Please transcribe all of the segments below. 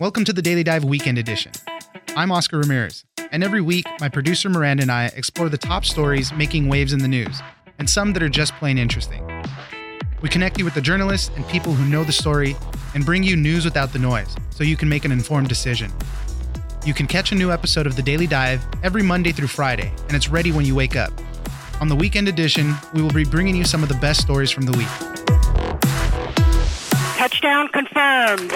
Welcome to the Daily Dive Weekend Edition. I'm Oscar Ramirez, and every week, my producer Miranda and I explore the top stories making waves in the news, and some that are just plain interesting. We connect you with the journalists and people who know the story and bring you news without the noise so you can make an informed decision. You can catch a new episode of The Daily Dive every Monday through Friday, and it's ready when you wake up. On the weekend edition, we will be bringing you some of the best stories from the week. Touchdown confirmed.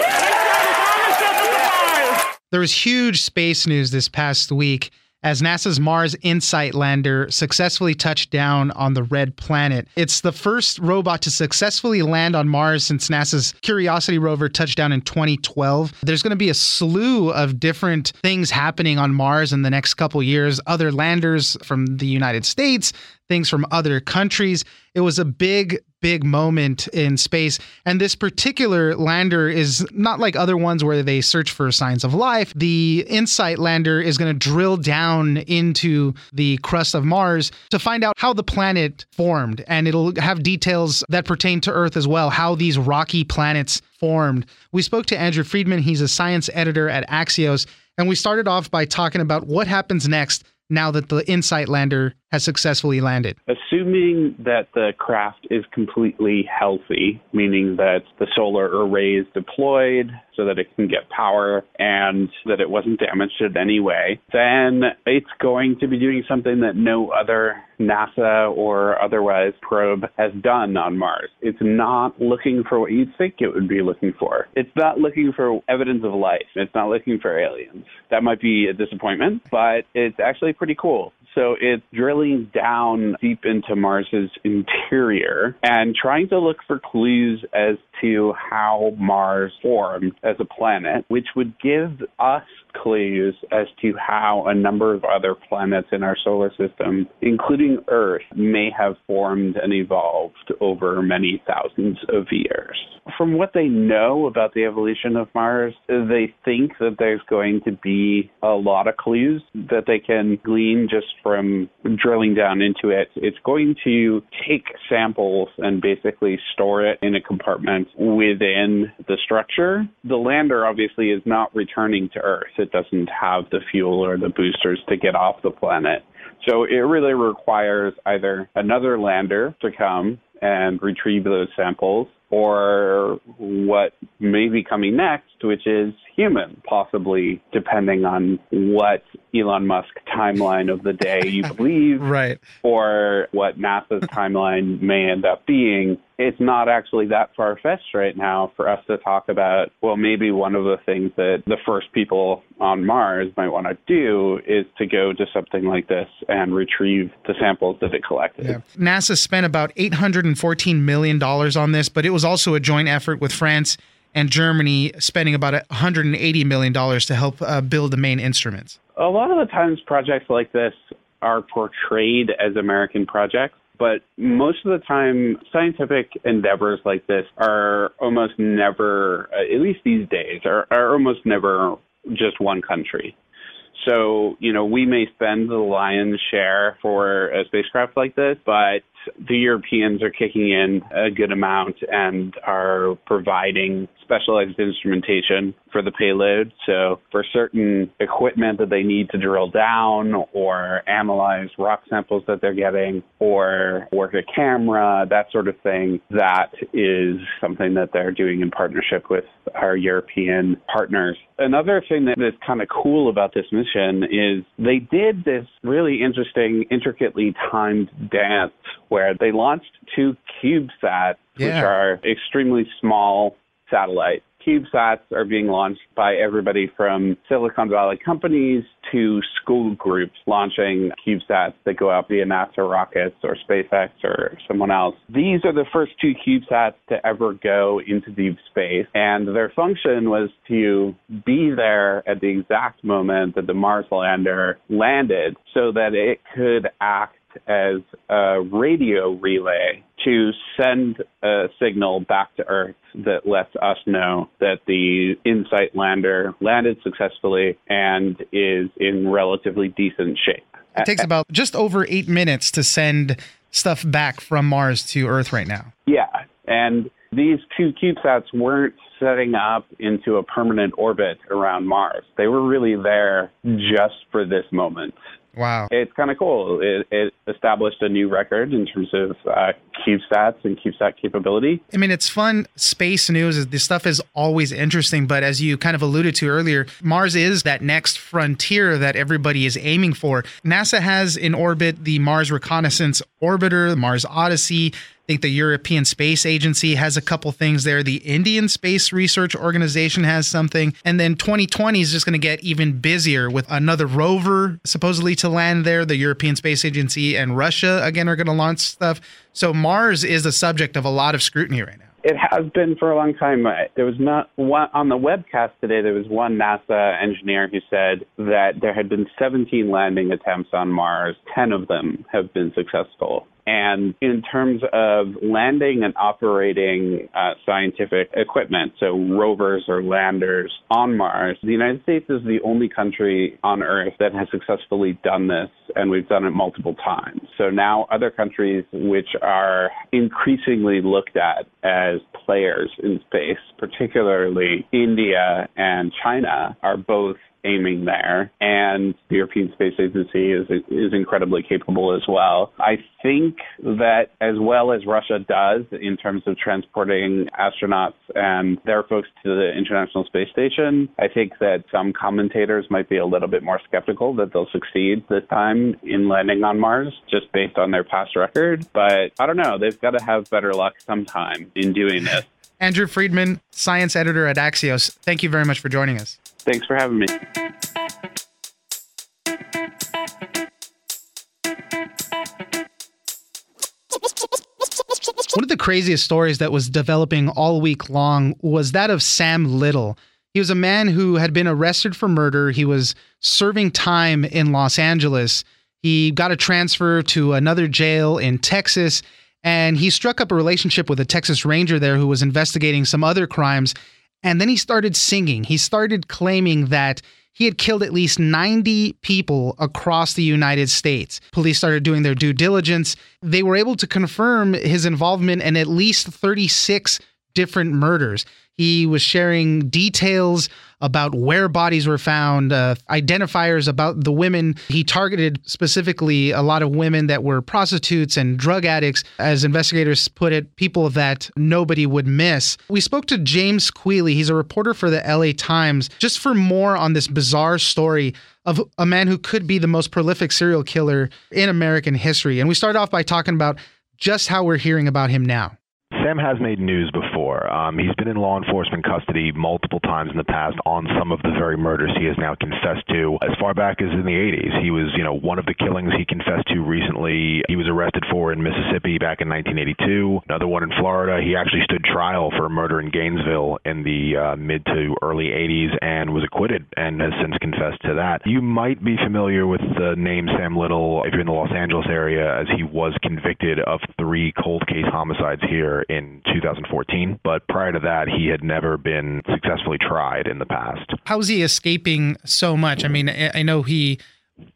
There was huge space news this past week as NASA's Mars InSight lander successfully touched down on the red planet. It's the first robot to successfully land on Mars since NASA's Curiosity rover touched down in 2012. There's going to be a slew of different things happening on Mars in the next couple years, other landers from the United States, things from other countries. It was a big, big moment in space. And this particular lander is not like other ones where they search for signs of life. The InSight lander is going to drill down into the crust of Mars to find out how the planet formed. And it'll have details that pertain to Earth as well, how these rocky planets formed. We spoke to Andrew Freedman. He's a science editor at Axios. And we started off by talking about what happens next now that the InSight lander has successfully landed? Assuming that the craft is completely healthy, meaning that the solar array is deployed so that it can get power and that it wasn't damaged in any way, then it's going to be doing something that no other NASA or otherwise probe has done on Mars. It's not looking for what you'd think it would be looking for. It's not looking for evidence of life. It's not looking for aliens. That might be a disappointment, but it's actually pretty cool. So it's drilling down deep into Mars's interior and trying to look for clues as to how Mars formed as a planet, which would give us clues as to how a number of other planets in our solar system, including Earth, may have formed and evolved over many thousands of years. From what they know about the evolution of Mars, they think that there's going to be a lot of clues that they can glean just from drilling down into it. It's going to take samples and basically store it in a compartment within the structure. The lander obviously is not returning to Earth. It doesn't have the fuel or the boosters to get off the planet. So it really requires either another lander to come and retrieve those samples or what may be coming next, which is human, possibly depending on what Elon Musk timeline of the day you believe, right? Or what NASA's timeline may end up being. It's not actually that far fetched right now for us to talk about. Well, maybe one of the things that the first people on Mars might want to do is to go to something like this and retrieve the samples that it collected. Yeah. NASA spent about $814 million on this, but it was also a joint effort with France and Germany spending about $180 million to help uh, build the main instruments. A lot of the times, projects like this are portrayed as American projects, but most of the time, scientific endeavors like this are almost never, uh, at least these days, are, are almost never just one country. So, you know, we may spend the lion's share for a spacecraft like this, but the Europeans are kicking in a good amount and are providing specialized instrumentation for the payload. So, for certain equipment that they need to drill down or analyze rock samples that they're getting or work a camera, that sort of thing, that is something that they're doing in partnership with our European partners. Another thing that is kind of cool about this mission is they did this really interesting, intricately timed dance where they launched two CubeSats, yeah. which are extremely small satellites. CubeSats are being launched by everybody from Silicon Valley companies to school groups launching CubeSats that go out via NASA rockets or SpaceX or someone else. These are the first two CubeSats to ever go into deep space, and their function was to be there at the exact moment that the Mars lander landed so that it could act as a radio relay to send a signal back to Earth that lets us know that the InSight lander landed successfully and is in relatively decent shape. It takes about just over eight minutes to send stuff back from Mars to Earth right now. Yeah. And these two CubeSats weren't setting up into a permanent orbit around Mars. They were really there just for this moment. Wow. It's kind of cool. It, it, established a new record in terms of uh, CubeSats and CubeSat capability. I mean, it's fun. Space news, this stuff is always interesting. But as you kind of alluded to earlier, Mars is that next frontier that everybody is aiming for. NASA has in orbit the Mars Reconnaissance Orbiter, the Mars Odyssey. I think the European Space Agency has a couple things there. The Indian Space Research Organization has something. And then 2020 is just going to get even busier with another rover supposedly to land there. The European Space Agency and Russia, again, are going to launch stuff. So Mars is the subject of a lot of scrutiny right now. It has been for a long time. There was not one on the webcast today. There was one NASA engineer who said that there had been 17 landing attempts on Mars. 10 of them have been successful. And in terms of landing and operating uh, scientific equipment, so rovers or landers on Mars, the United States is the only country on Earth that has successfully done this, and we've done it multiple times. So now other countries which are increasingly looked at as players in space, particularly India and China, are both aiming there, and the European Space Agency is is incredibly capable as well. I think that as well as Russia does in terms of transporting astronauts and their folks to the International Space Station, I think that some commentators might be a little bit more skeptical that they'll succeed this time in landing on Mars just based on their past record. But I don't know, they've got to have better luck sometime in doing this. Andrew Freedman, science editor at Axios, thank you very much for joining us. Thanks for having me. One of the craziest stories that was developing all week long was that of Sam Little. He was a man who had been arrested for murder. He was serving time in Los Angeles. He got a transfer to another jail in Texas, and he struck up a relationship with a Texas Ranger there who was investigating some other crimes. And then he started singing. He started claiming that he had killed at least 90 people across the United States. Police started doing their due diligence. They were able to confirm his involvement in at least 36 different murders. He was sharing details about where bodies were found, uh, identifiers about the women. He targeted specifically a lot of women that were prostitutes and drug addicts, as investigators put it, people that nobody would miss. We spoke to James Queally. He's a reporter for the LA Times, just for more on this bizarre story of a man who could be the most prolific serial killer in American history. And we start off by talking about just how we're hearing about him now. Sam has made news before. Um, he's been in law enforcement custody multiple times in the past on some of the very murders he has now confessed to. As far back as in the 80s, he was, you know, one of the killings he confessed to recently. He was arrested for in Mississippi back in 1982. Another one in Florida. He actually stood trial for a murder in Gainesville in the uh, mid to early 80s and was acquitted and has since confessed to that. You might be familiar with the name Sam Little if you're in the Los Angeles area, as he was convicted of three cold case homicides here in 2014. But prior to that, he had never been successfully tried in the past. How is he escaping so much? I mean, I know he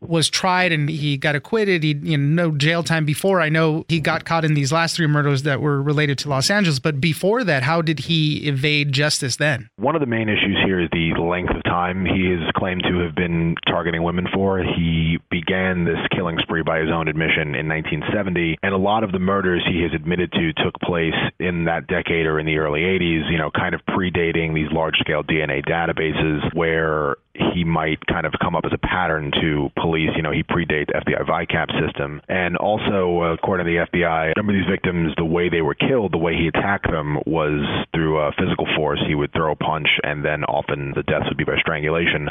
was tried and he got acquitted. He you know no jail time before. I know he got caught in these last three murders that were related to Los Angeles, but before that, how did he evade justice then? One of the main issues here is the length of time he is claimed to have been targeting women for. He began this killing spree by his own admission in 1970, and a lot of the murders he has admitted to took place in that decade or in the early 80s, you know, kind of predating these large-scale DNA databases where he might kind of come up as a pattern to police. You know, he predates FBI VICAP system. And also, uh, according to the FBI, a number of these victims, the way they were killed, the way he attacked them was through uh, physical force. He would throw a punch, and then often the deaths would be by strangulation.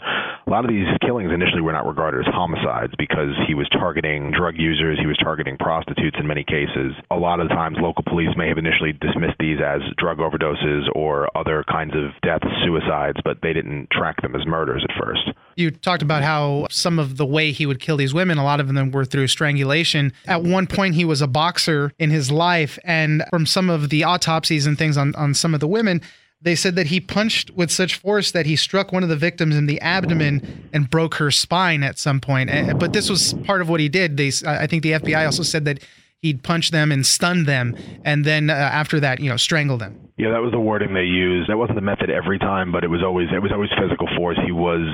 A lot of these killings initially were not regarded as homicides because he was targeting drug users, he was targeting prostitutes in many cases. A lot of the times, local police may have initially dismissed these as drug overdoses or other kinds of deaths, suicides, but they didn't track them as murders at first. You talked about how some of the way he would kill these women, a lot of them were through strangulation. At one point, he was a boxer in his life, and from some of the autopsies and things on, on some of the women, they said that he punched with such force that he struck one of the victims in the abdomen and broke her spine at some point. Eh, but this was part of what he did. They, I think the FBI also said that he'd punch them and stun them, and then uh, after that, you know, strangle them. Yeah, that was the wording they used. That wasn't the method every time, but it was always it was always physical force. He was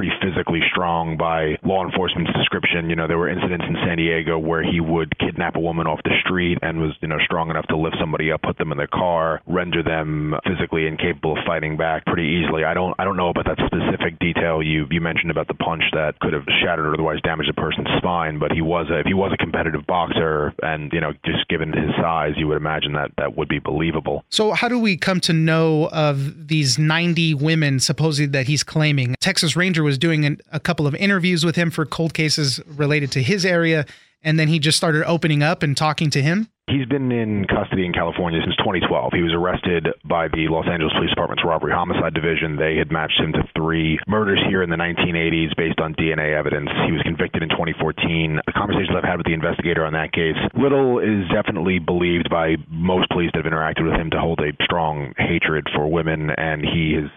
pretty physically strong by law enforcement's description. You know, there were incidents in San Diego where he would kidnap a woman off the street and was, you know, strong enough to lift somebody up, put them in their car, render them physically incapable of fighting back pretty easily. I don't I don't know about that specific detail you you mentioned about the punch that could have shattered or otherwise damaged a person's spine, but he was a if he was a competitive boxer and, you know, just given his size, you would imagine that that would be believable. So how do we come to know of these 90 women supposedly that he's claiming? Texas Ranger was doing an, a couple of interviews with him for cold cases related to his area, and then he just started opening up and talking to him. He's been in custody in California since 2012. He was arrested by the Los Angeles Police Department's Robbery Homicide Division. They had matched him to three murders here in the 1980s based on DNA evidence. He was convicted in 2014. The conversations I've had with the investigator on that case, Little is definitely believed by most police that have interacted with him to hold a strong hatred for women, and he has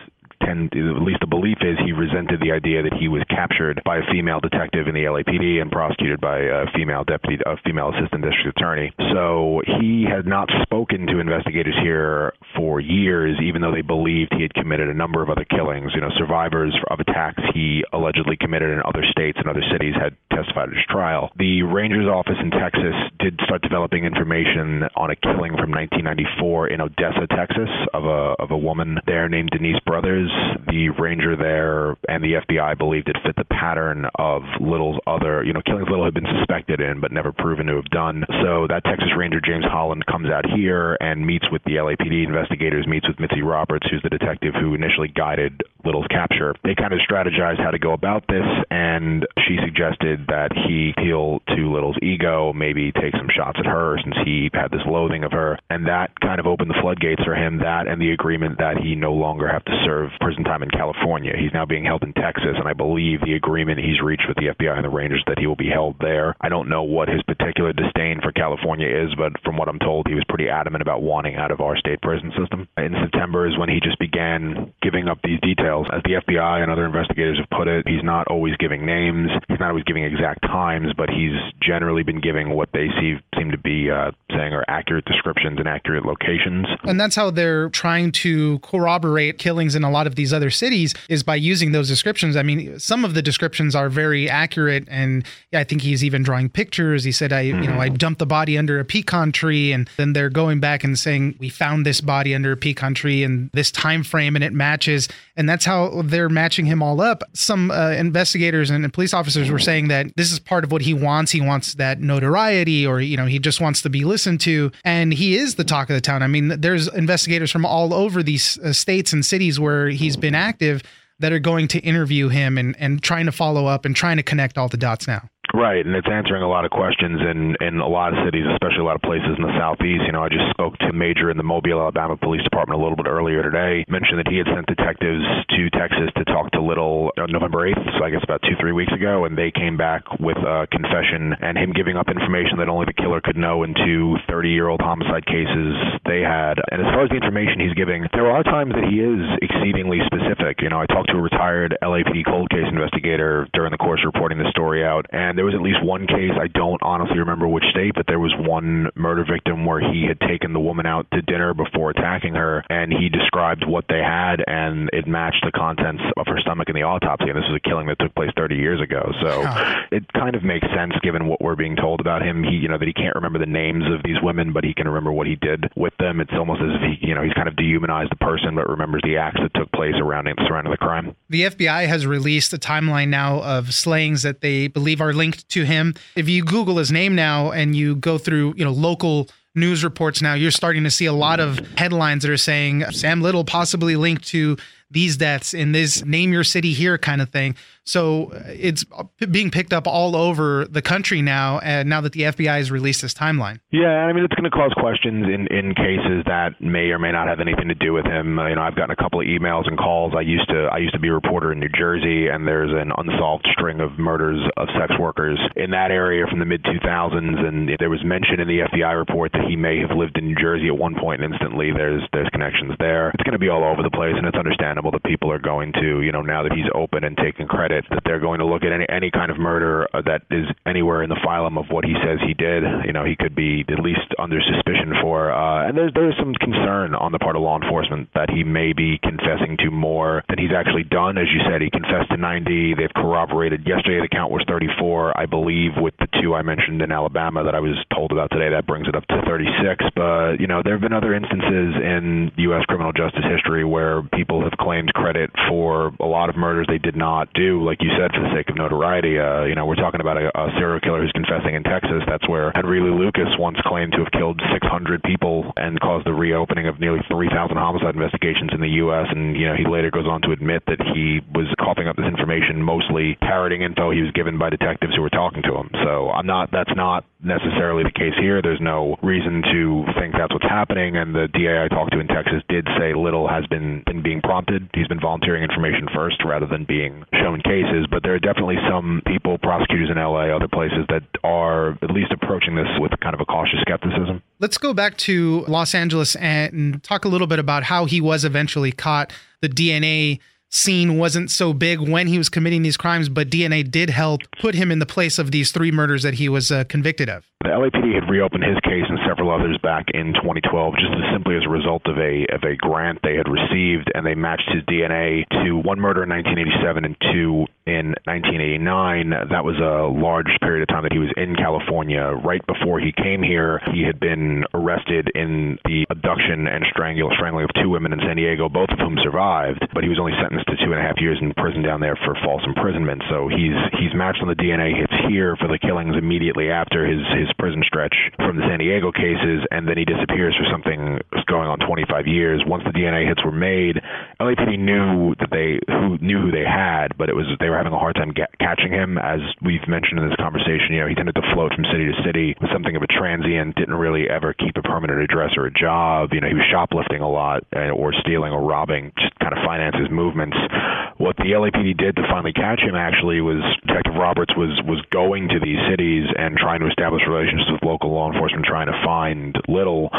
tend at least the belief is he resented the idea that he was captured by a female detective in the LAPD and prosecuted by a female deputy, a female assistant district attorney. So he had not spoken to investigators here for years, even though they believed he had committed a number of other killings. You know, survivors of attacks he allegedly committed in other states and other cities had testified at his trial. The Ranger's office in Texas did start developing information on a killing from 1994 in Odessa, Texas, of a of a woman there named Denise Brothers the ranger there and the FBI believed it fit the pattern of Little's other, you know, killings Little had been suspected in but never proven to have done. So that Texas Ranger James Holland comes out here and meets with the LAPD investigators, meets with Mitzi Roberts, who's the detective who initially guided Little's capture. They kind of strategized how to go about this, and she suggested that he appeal to Little's ego, maybe take some shots at her since he had this loathing of her, and that kind of opened the floodgates for him. That and the agreement that he no longer have to serve prison time in California. He's now being held in Texas, and I believe the agreement he's reached with the FBI and the Rangers that he will be held there. I don't know what his particular disdain for California is, but from what I'm told, he was pretty adamant about wanting out of our state prison system. In September is when he just began giving up these details. As the FBI and other investigators have put it, he's not always giving names, he's not always giving exact times, but he's generally been giving what they see seem to be uh, saying are accurate descriptions and accurate locations. And that's how they're trying to corroborate killings in a lot of these other cities is by using those descriptions. I mean, some of the descriptions are very accurate, and I think he's even drawing pictures. He said, "I, mm-hmm. you know, I dumped the body under a pecan tree," and then they're going back and saying, "We found this body under a pecan tree in this time frame, and it matches." And that's how they're matching him all up. Some uh, investigators and police officers were saying that this is part of what he wants. He wants that notoriety, or you know, he just wants to be listened to, and he is the talk of the town. I mean, there's investigators from all over these uh, states and cities where he's been active that are going to interview him and, and trying to follow up and trying to connect all the dots now. Right, and it's answering a lot of questions in in a lot of cities, especially a lot of places in the southeast. You know, I just spoke to a major in the Mobile, Alabama Police Department a little bit earlier today. Mentioned that he had sent detectives to Texas to talk to Little on November 8th, so I guess about two three weeks ago, and they came back with a confession and him giving up information that only the killer could know in two 30 year old homicide cases they had. And as far as the information he's giving, there are times that he is exceedingly specific. You know, I talked to a retired LAPD cold case investigator during the course of reporting the story out, and there was at least one case. I don't honestly remember which state, but there was one murder victim where he had taken the woman out to dinner before attacking her, and he described what they had, and it matched the contents of her stomach in the autopsy. And this was a killing that took place 30 years ago, so it kind of makes sense given what we're being told about him. He, you know, that he can't remember the names of these women, but he can remember what he did with them. It's almost as if he, you know, he's kind of dehumanized the person, but remembers the acts that took place around surrounding the crime. The FBI has released a timeline now of slayings that they believe are linked linked to him. If you Google his name now and you go through, you know, local news reports now, you're starting to see a lot of headlines that are saying Sam Little possibly linked to these deaths in this name your city here kind of thing. So uh, it's being picked up all over the country now, and now that the FBI has released this timeline. Yeah, I mean it's going to cause questions in in cases that may or may not have anything to do with him. Uh, you know, I've gotten a couple of emails and calls. I used to I used to be a reporter in New Jersey, and there's an unsolved string of murders of sex workers in that area from the mid 2000s, and there was mention in the FBI report that he may have lived in New Jersey at one point. And instantly, there's there's connections there. It's going to be all over the place, and it's understandable understandable that people are going to, you know, now that he's open and taking credit, that they're going to look at any any kind of murder uh, that is anywhere in the phylum of what he says he did. You know, he could be at least under suspicion for. Uh, and there's there's some concern on the part of law enforcement that he may be confessing to more than he's actually done. As you said, he confessed to 90. They've corroborated. Yesterday the count was 34, I believe, with the two I mentioned in Alabama that I was told about today. That brings it up to 36. But you know, there have been other instances in U.S. criminal justice history where people have claimed credit for a lot of murders they did not do, like you said, for the sake of notoriety. Uh, you know, we're talking about a, a serial killer who's confessing in Texas. That's where Henry Lee Lucas once claimed to have killed 600 people and caused the reopening of nearly 3,000 homicide investigations in the U.S. And you know, he later goes on to admit that he was coughing up this information, mostly parroting info he was given by detectives who were talking to him. So I'm not. That's not necessarily the case here. There's no reason to think that's what's happening. And the DA I talked to in Texas did say little has been, been being prompted. He's been volunteering information first rather than being shown cases. But there are definitely some people, prosecutors in LA, other places that are at least approaching this with kind of a cautious skepticism. Let's go back to Los Angeles and talk a little bit about how he was eventually caught. The DNA scene wasn't so big when he was committing these crimes, but DNA did help put him in the place of these three murders that he was uh, convicted of. The LAPD had reopened his case and several others back in 2012, just as simply as a result of a of a grant they had received, and they matched his DNA to one murder in 1987 and two in 1989. That was a large period of time that he was in California. Right before he came here, he had been arrested in the abduction and strangling of two women in San Diego, both of whom survived, but he was only sentenced to two and a half years in prison down there for false imprisonment. So he's he's matched on the DNA hits here for the killings immediately after his his prison stretch from the San Diego cases, and then he disappears for something going on 25 years. Once the DNA hits were made, LAPD knew that they who knew who they had, but it was they were having a hard time get, catching him. As we've mentioned in this conversation, you know, he tended to float from city to city, was something of a transient, didn't really ever keep a permanent address or a job. You know, he was shoplifting a lot, uh, or stealing or robbing, just kind of finance his movements. What the LAPD did to finally catch him actually was Detective Roberts was was going to these cities and trying to establish relationships with local law enforcement, trying to find Little.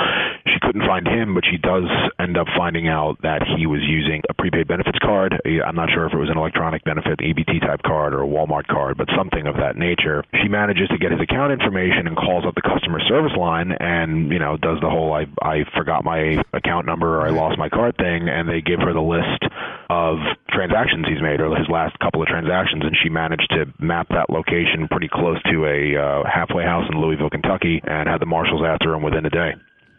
She couldn't find him, but she does end up finding out that he was using a prepaid benefits card. I'm not sure if it was an electronic benefit EBT type card or a Walmart card, but something of that nature. She manages to get his account information and calls up the customer service line and, you know, does the whole I I forgot my account number or I lost my card thing and they give her the list of transactions he's made or his last couple of transactions and she managed to map that location pretty close to a uh, halfway house in Louisville, Kentucky and had the marshals after him within a day.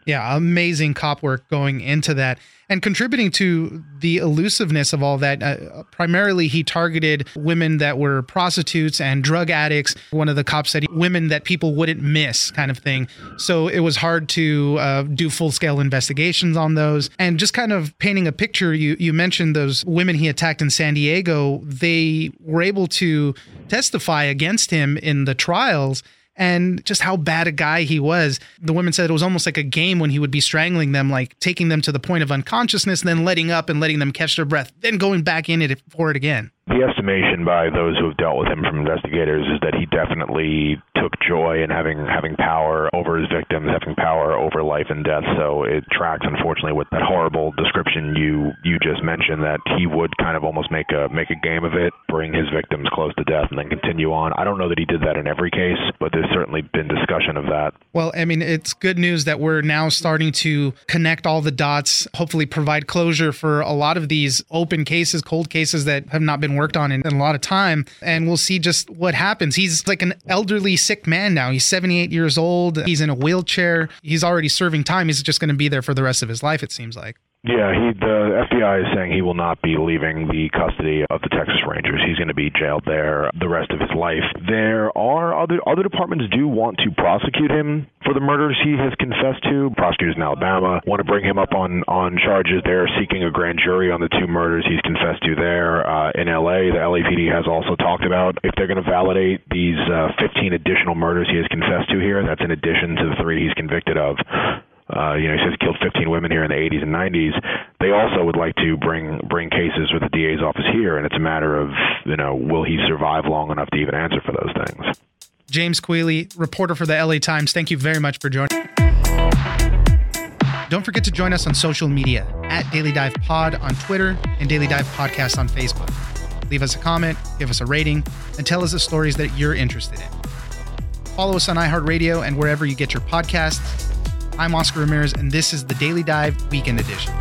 Yeah, amazing cop work going into that and contributing to the elusiveness of all that. Uh, primarily, he targeted women that were prostitutes and drug addicts. One of the cops said women that people wouldn't miss, kind of thing. So it was hard to uh, do full scale investigations on those. And just kind of painting a picture, you, you mentioned those women he attacked in San Diego. They were able to testify against him in the trials and just how bad a guy he was. The women said it was almost like a game when he would be strangling them, like taking them to the point of unconsciousness, then letting up and letting them catch their breath, then going back in it for it again. The estimation by those who have dealt with him from investigators is that he definitely took joy in having having power over his victims, having power over life and death. So it tracks, unfortunately, with that horrible description you you just mentioned that he would kind of almost make a make a game of it, bring his victims close to death, and then continue on. I don't know that he did that in every case, but there's certainly been discussion of that. Well, I mean, it's good news that we're now starting to connect all the dots, hopefully provide closure for a lot of these open cases, cold cases that have not been worked on in, in, a lot of time. And we'll see just what happens. He's like an elderly, sick man now. He's 78 years old. He's in a wheelchair. He's already serving time. He's just going to be there for the rest of his life, it seems like. Yeah, he the FBI is saying he will not be leaving the custody of the Texas Rangers. He's going to be jailed there the rest of his life. There are other other departments do want to prosecute him for the murders he has confessed to. Prosecutors in Alabama want to bring him up on on charges. They're seeking a grand jury on the two murders he's confessed to there. Uh, in LA, the LAPD has also talked about if they're going to validate these uh, 15 additional murders he has confessed to here. That's in addition to the three he's convicted of uh, you know, has killed 15 women here in the 80s and 90s. They also would like to bring bring cases with the DA's office here, and it's a matter of you know, will he survive long enough to even answer for those things? James Queally, reporter for the LA Times. Thank you very much for joining. Don't forget to join us on social media at Daily Dive Pod on Twitter and Daily Dive Podcast on Facebook. Leave us a comment, give us a rating, and tell us the stories that you're interested in. Follow us on iHeartRadio and wherever you get your podcasts I'm Oscar Ramirez, and this is the Daily Dive Weekend Edition.